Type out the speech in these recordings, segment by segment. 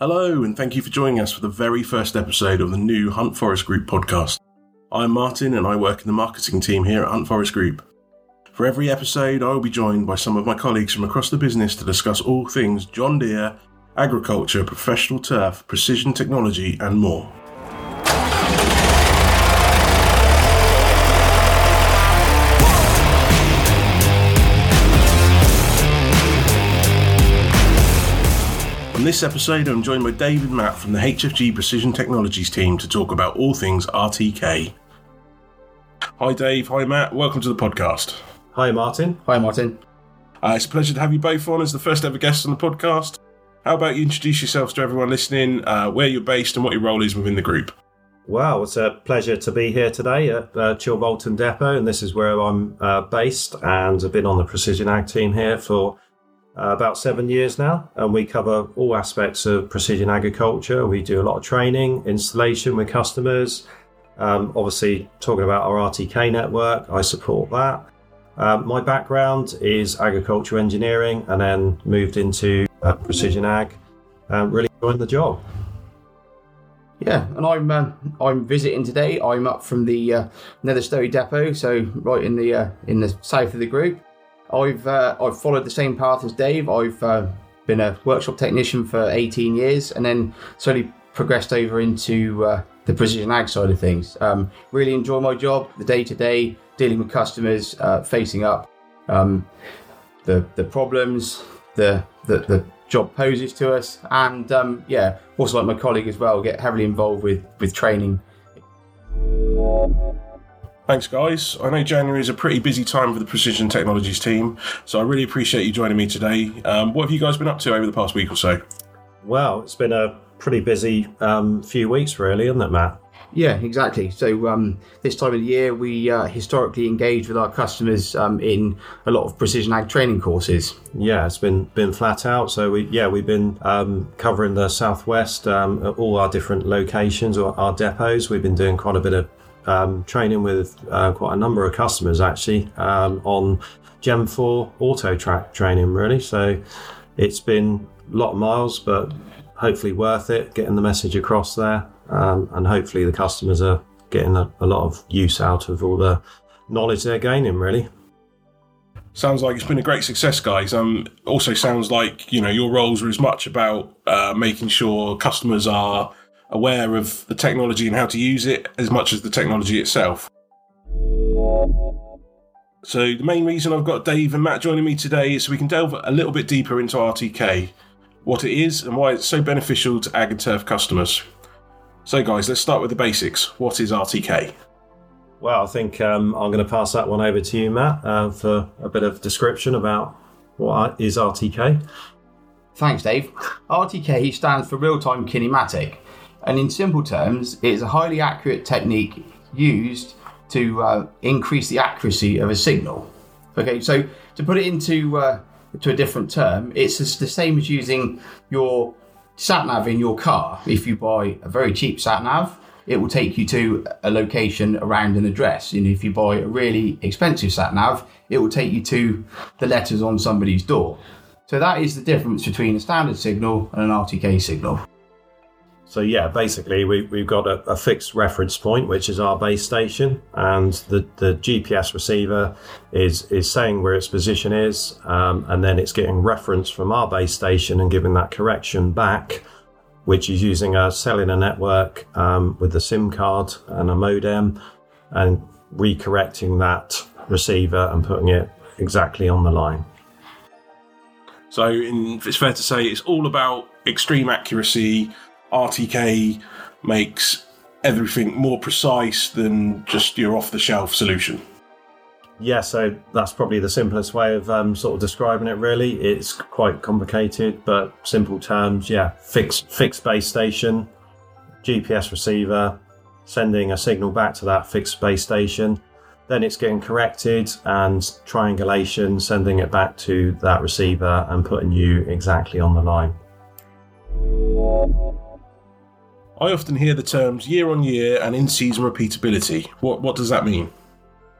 Hello, and thank you for joining us for the very first episode of the new Hunt Forest Group podcast. I'm Martin, and I work in the marketing team here at Hunt Forest Group. For every episode, I will be joined by some of my colleagues from across the business to discuss all things John Deere, agriculture, professional turf, precision technology, and more. On this episode, I'm joined by David Matt from the HFG Precision Technologies team to talk about all things RTK. Hi, Dave. Hi, Matt. Welcome to the podcast. Hi, Martin. Hi, Martin. Uh, it's a pleasure to have you both on as the first ever guests on the podcast. How about you introduce yourselves to everyone listening, uh, where you're based, and what your role is within the group? Wow, it's a pleasure to be here today at uh, Chilbolton Depot, and this is where I'm uh, based. And I've been on the Precision Ag team here for uh, about seven years now, and we cover all aspects of precision agriculture. We do a lot of training, installation with customers. Um, obviously, talking about our RTK network, I support that. Um, my background is agricultural engineering, and then moved into uh, precision ag. Um, really enjoying the job. Yeah, and I'm um, I'm visiting today. I'm up from the uh, Nether Stowey Depot, so right in the uh, in the south of the group. I've uh, I've followed the same path as Dave. I've uh, been a workshop technician for 18 years, and then slowly progressed over into uh, the precision ag side of things. Um, really enjoy my job, the day to day, dealing with customers, uh, facing up um, the the problems, the, the the job poses to us, and um, yeah, also like my colleague as well, get heavily involved with with training. Thanks, guys. I know January is a pretty busy time for the Precision Technologies team, so I really appreciate you joining me today. Um, what have you guys been up to over the past week or so? Well, it's been a pretty busy um, few weeks, really, isn't it, Matt? Yeah, exactly. So um, this time of the year, we uh, historically engage with our customers um, in a lot of precision ag training courses. Yeah, it's been been flat out. So we yeah we've been um, covering the southwest, um, at all our different locations or our depots. We've been doing quite a bit of um, training with uh, quite a number of customers actually um, on Gen Four AutoTrac training. Really, so it's been a lot of miles, but hopefully worth it. Getting the message across there, um, and hopefully the customers are getting a, a lot of use out of all the knowledge they're gaining. Really. Sounds like it's been a great success, guys. Um, also sounds like you know your roles are as much about uh, making sure customers are aware of the technology and how to use it as much as the technology itself. So the main reason I've got Dave and Matt joining me today is so we can delve a little bit deeper into RTK, what it is, and why it's so beneficial to ag and turf customers. So, guys, let's start with the basics. What is RTK? Well, I think um, I'm going to pass that one over to you, Matt, uh, for a bit of description about what is RTK. Thanks, Dave. RTK stands for real time kinematic, and in simple terms, it is a highly accurate technique used to uh, increase the accuracy of a signal. Okay, so to put it into uh, to a different term, it's the same as using your sat nav in your car. If you buy a very cheap sat nav, it will take you to a location around an address. And if you buy a really expensive sat nav, it will take you to the letters on somebody's door. So that is the difference between a standard signal and an RTK signal. So yeah, basically we, we've got a, a, fixed reference point, which is our base station, and the, the GPS receiver is is saying where its position is, um, and then it's getting reference from our base station and giving that correction back, which is using a cellular network um, with a SIM card and a modem, and recorrecting that receiver and putting it exactly on the line. So in, it's fair to say it's all about extreme accuracy RTK makes everything more precise than just your off the shelf solution. Yeah, so that's probably the simplest way of um, sort of describing it. Really, it's quite complicated, but simple terms. Yeah, fixed fixed base station, GPS receiver, sending a signal back to that fixed base station. Then it's getting corrected and triangulation, sending it back to that receiver and putting you exactly on the line. I often hear the terms year on year and in season repeatability. What what does that mean?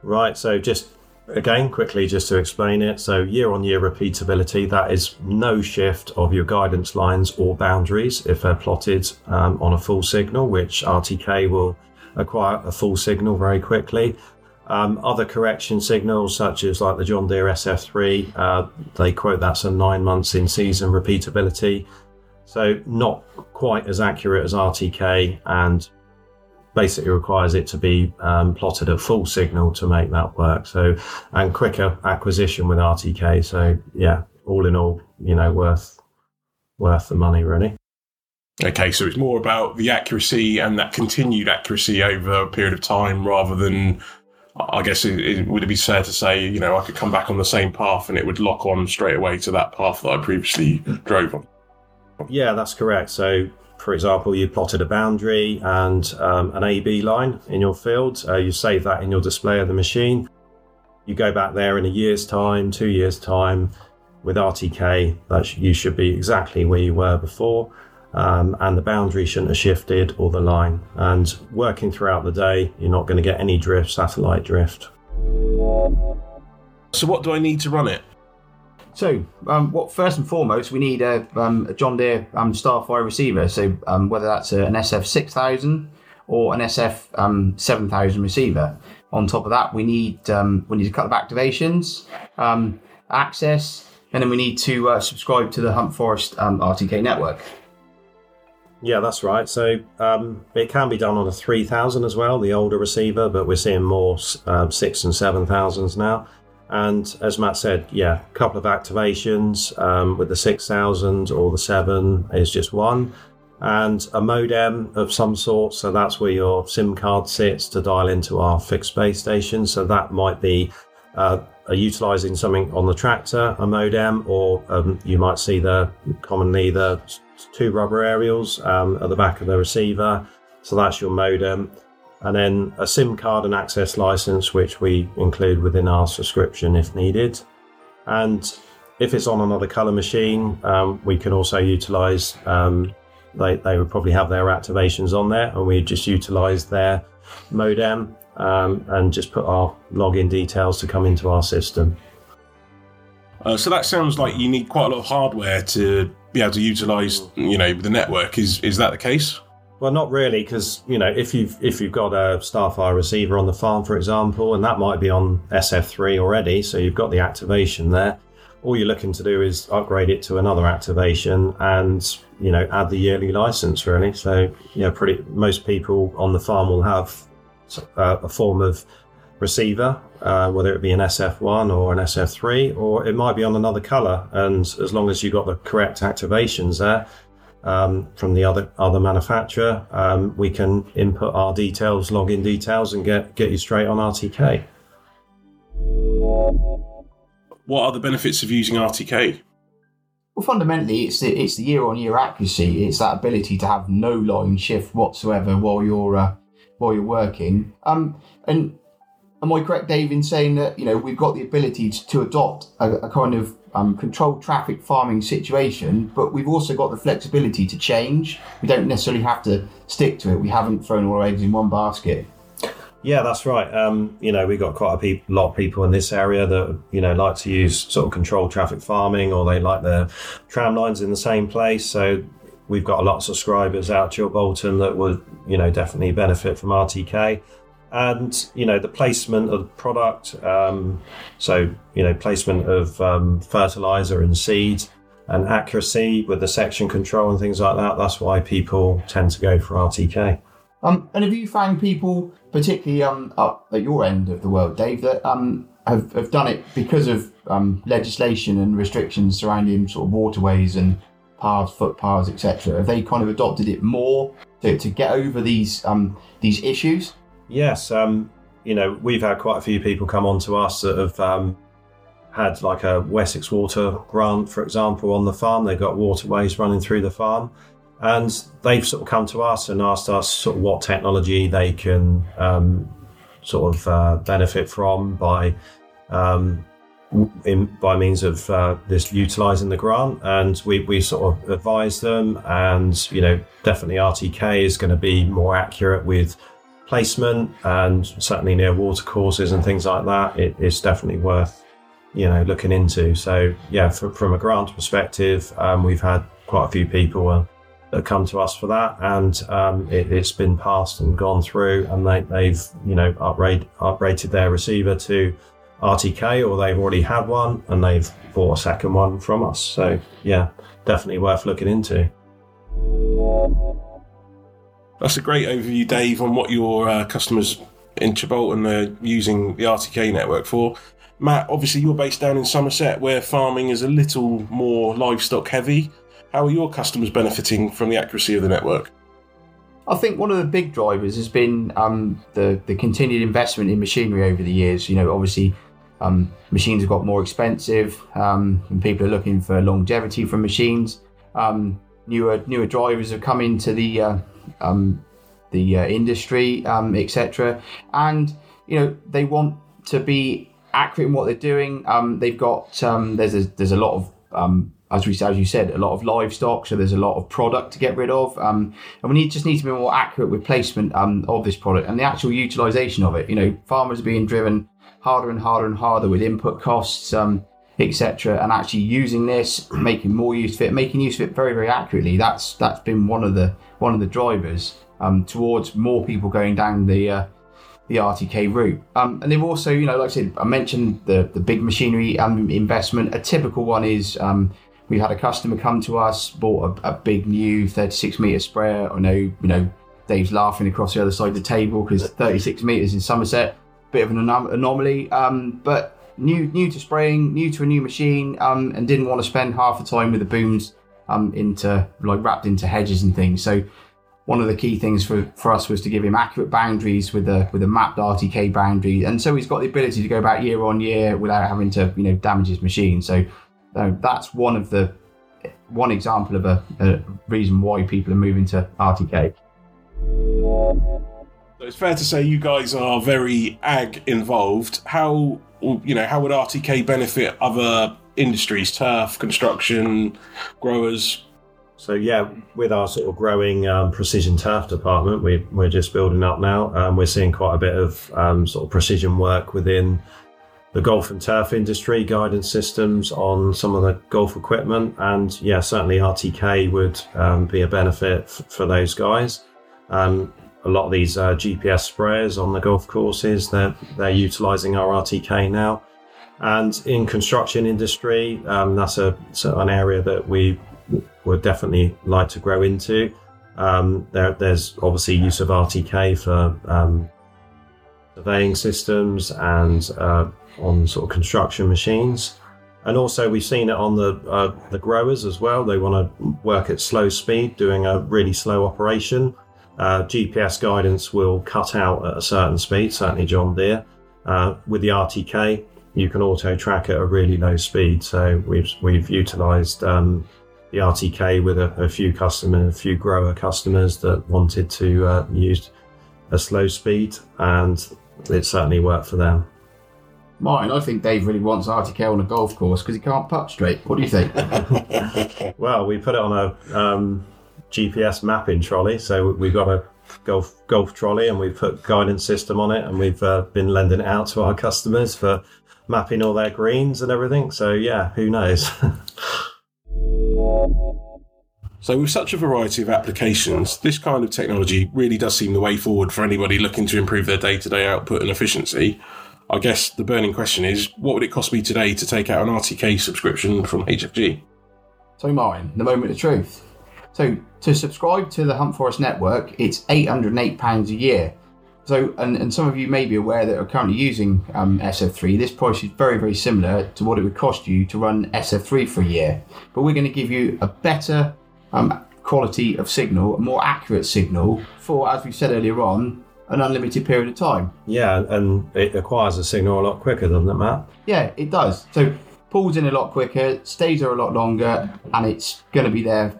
Right, so just again, quickly just to explain it. So, year on year repeatability, that is no shift of your guidance lines or boundaries if they're plotted um, on a full signal, which RTK will acquire a full signal very quickly. Um, other correction signals, such as like the John Deere SF3, uh, they quote that's a nine months in season repeatability. So, not quite as accurate as RTK and basically requires it to be um, plotted at full signal to make that work. So, and quicker acquisition with RTK. So, yeah, all in all, you know, worth worth the money really. Okay, so it's more about the accuracy and that continued accuracy over a period of time rather than. I guess it, it, would it be fair to say, you know, I could come back on the same path and it would lock on straight away to that path that I previously drove on? Yeah, that's correct. So for example, you plotted a boundary and um, an AB line in your field. Uh, you save that in your display of the machine. You go back there in a year's time, two years' time, with RTK, that sh- you should be exactly where you were before. Um, and the boundary shouldn't have shifted or the line. And working throughout the day, you're not going to get any drift, satellite drift. So, what do I need to run it? So, um, what first and foremost, we need a, um, a John Deere um, Starfire receiver. So, um, whether that's a, an SF six thousand or an SF um, seven thousand receiver. On top of that, we need um, we need a couple of activations, access, and then we need to uh, subscribe to the Hunt Forest RTK network. Yeah, that's right. So it can be done on a 3000 as well, the older receiver, but we're seeing more uh, six and seven thousands now. And as Matt said, yeah, a couple of activations um, with the 6000 or the 7 is just one. And a modem of some sort. So that's where your SIM card sits to dial into our fixed base station. So that might be uh, utilizing something on the tractor, a modem, or um, you might see the commonly the two rubber aerials um, at the back of the receiver. So that's your modem and then a SIM card and access license, which we include within our subscription if needed. And if it's on another color machine, um, we can also utilize, um, they, they would probably have their activations on there, and we just utilize their modem um, and just put our login details to come into our system. Uh, so that sounds like you need quite a lot of hardware to be able to utilize, you know, the network. Is is that the case? Well, not really, because you know if you've if you've got a Starfire receiver on the farm, for example, and that might be on SF3 already, so you've got the activation there. All you're looking to do is upgrade it to another activation and you know add the yearly license, really. So you know, pretty most people on the farm will have uh, a form of receiver, uh, whether it be an SF1 or an SF3, or it might be on another color. And as long as you've got the correct activations there, um, from the other other manufacturer, um, we can input our details, login details, and get get you straight on RTK. What are the benefits of using RTK? Well, fundamentally, it's the, it's the year-on-year accuracy. It's that ability to have no line shift whatsoever while you're uh, while you're working. Um, and am I correct, Dave, in saying that you know we've got the ability to, adopt a, a kind of um, controlled traffic farming situation, but we've also got the flexibility to change. We don't necessarily have to stick to it. We haven't thrown all our eggs in one basket. Yeah, that's right. Um, you know, we've got quite a pe- lot of people in this area that, you know, like to use sort of controlled traffic farming or they like their tram lines in the same place. So we've got a lot of subscribers out to Chilbolton that would, you know, definitely benefit from RTK and you know the placement of the product um, so you know placement of um, fertilizer and seeds and accuracy with the section control and things like that that's why people tend to go for rtk um, and have you found people particularly um, up at your end of the world dave that um, have, have done it because of um, legislation and restrictions surrounding sort of waterways and paths footpaths etc have they kind of adopted it more to, to get over these these issues Yes, um, you know, we've had quite a few people come on to us that have um, had like a Wessex Water grant, for example, on the farm. They've got waterways running through the farm. And they've sort of come to us and asked us sort of what technology they can um, sort of uh, benefit from by um, in, by means of uh, this utilizing the grant. And we, we sort of advise them, and you know, definitely RTK is going to be more accurate with placement and certainly near water courses and things like that, it, it's definitely worth you know looking into. So yeah, for, from a grant perspective, um, we've had quite a few people uh, that come to us for that, and um, it, has been passed and gone through, and they, they've you know uprate, uprated their receiver to RTK, or they've already had one and they've bought a second one from us. So yeah, definitely worth looking into. That's a great overview, Dave, on what your uh, customers in Chilbolton are using the RTK network for. Matt, obviously you're based down in Somerset where farming is a little more livestock heavy. How are your customers benefiting from the accuracy of the network? I think one of the big drivers has been um, the the continued investment in machinery over the years. You know, obviously, um, machines have got more expensive, um, and people are looking for longevity from machines. Newer newer drivers have come into the uh, um, the uh, industry, um, etc. And you know, they want to be accurate in what they're doing. Um, they've got um, there's a, there's a lot of um, as we as you said a lot of livestock, so there's a lot of product to get rid of, um, and we need just need to be more accurate with placement um, of this product and the actual utilization of it. You know, farmers are being driven harder and harder and harder with input costs. Um, etc and actually using this making more use of it making use of it very very accurately that's that's been one of the one of the drivers um, towards more people going down the uh, the RTK route. Um, and they've also, you know, like I said, I mentioned the, the big machinery um, investment. A typical one is um, we had a customer come to us, bought a, a big new 36 meter sprayer. I know, you know, Dave's laughing across the other side of the table because 36 meters in Somerset, bit of an anom- anomaly. Um, but new, new to spraying, new to a new machine, um, and didn't want to spend half the time with the booms um, into like wrapped into hedges and things. So one of the key things for, for us was to give him accurate boundaries with a with a mapped RTK boundary, and so he's got the ability to go back year on year without having to you know damage his machine. So uh, that's one of the one example of a, a, reason why people are moving to RTK. So it's fair to say you guys are very ag involved. How you know how would RTK benefit other industries, turf, construction, growers? So yeah, with our sort of growing um, precision turf department, we, we're just building up now. Um, we're seeing quite a bit of um, sort of precision work within the golf and turf industry, guidance systems on some of the golf equipment, and yeah, certainly RTK would um, be a benefit f- for those guys. Um, a lot of these uh, GPS sprayers on the golf courses, they're they're utilising our RTK now. And in construction industry, um, that's a an area that we would definitely like to grow into. Um, there, there's obviously use of RTK for um, surveying systems and uh, on sort of construction machines. And also, we've seen it on the uh, the growers as well. They want to work at slow speed, doing a really slow operation. Uh, GPS guidance will cut out at a certain speed, certainly John Deere. Uh, with the RTK, you can auto track at a really low speed. So we've we've utilised um, the RTK with a, a, few customers, a few grower customers that wanted to uh, use a slow speed, and it certainly worked for them. Mine, I think Dave really wants RTK on a golf course because he can't putt straight. What do you think? well, we put it on a um, GPS mapping trolley, so we've got a golf golf trolley, and we've put guidance system on it, and we've uh, been lending it out to our customers for mapping all their greens and everything. So yeah, who knows? So, with such a variety of applications, this kind of technology really does seem the way forward for anybody looking to improve their day to day output and efficiency. I guess the burning question is what would it cost me today to take out an RTK subscription from HFG? So, mine, the moment of truth. So, to subscribe to the Hunt Forest network, it's £808 a year. So, and, and some of you may be aware that are currently using um, SF3. This price is very, very similar to what it would cost you to run SF3 for a year. But we're going to give you a better um, quality of signal, a more accurate signal for, as we said earlier on, an unlimited period of time. Yeah, and it acquires a signal a lot quicker, doesn't it, Matt? Yeah, it does. So pulls in a lot quicker, stays there a lot longer, and it's going to be there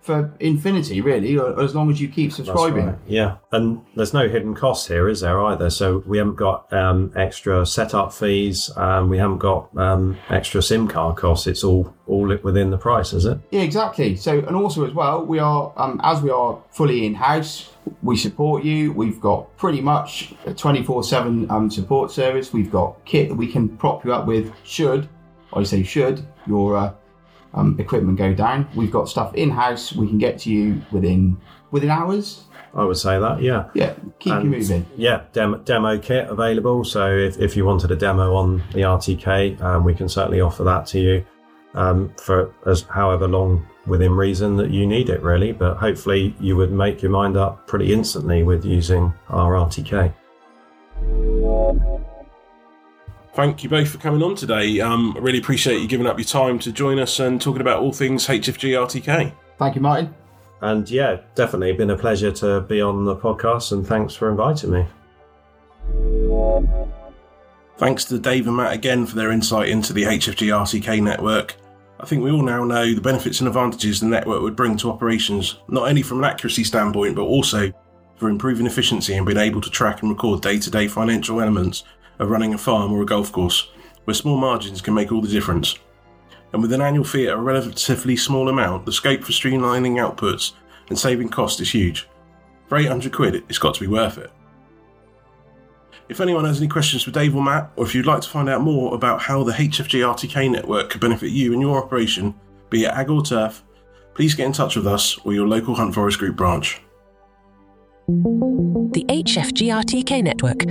for infinity, really, as long as you keep subscribing. Right. Yeah, and there's no hidden costs here, is there either? So we haven't got um, extra setup fees, um, we haven't got um, extra SIM card costs. It's all all within the price, is it? Yeah, exactly. So, and also as well, we are um, as we are fully in house. we support you. We've got pretty much a 24 7 um, support service. We've got kit that we can prop you up with, should, I say should, your uh, um, equipment go down. We've got stuff in house we can get to you within within hours. I would say that, yeah. Yeah, keep And, you moving. Yeah, demo, demo kit available. So if, if you wanted a demo on the RTK, um, we can certainly offer that to you um, for as however long within reason that you need it, really. But hopefully you would make your mind up pretty instantly with using our RTK. Thank you both for coming on today. Um, I really appreciate you giving up your time to join us and talking about all things HFG RTK. Thank you, Martin. And yeah, definitely been a pleasure to be on the podcast. And thanks for inviting me. Thanks to Dave and Matt again for their insight into the HFG RTK network. I think we all now know the benefits and advantages the network would bring to operations, not only from an accuracy standpoint, but also for improving efficiency and being able to track and record day to day financial elements of running a farm or a golf course, where small margins can make all the difference. And with an annual fee at a relatively small amount, the scope for streamlining outputs and saving cost is huge. For 800 quid, it's got to be worth it. If anyone has any questions for Dave or Matt, or if you'd like to find out more about how the HFG RTK network could benefit you and your operation, be it ag or turf, please get in touch with us or your local Hunt Forest Group branch. The HFGRTK network,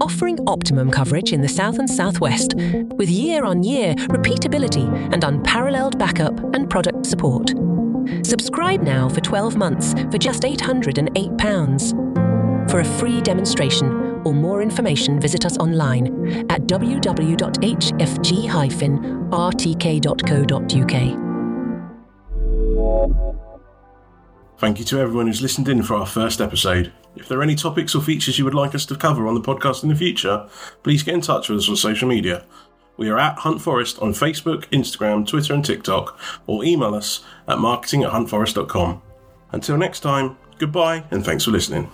offering optimum coverage in the south and southwest, with year on year repeatability and unparalleled backup and product support. Subscribe now for 12 months for just £808. For a free demonstration or more information, visit us online at www.hfg-rtk.co.uk. Thank you to everyone who's listened in for our first episode. If there are any topics or features you would like us to cover on the podcast in the future, please get in touch with us on social media. We are at Hunt Forest on Facebook, Instagram, Twitter, and TikTok, or email us at marketing at huntforest.com. Until next time, goodbye and thanks for listening.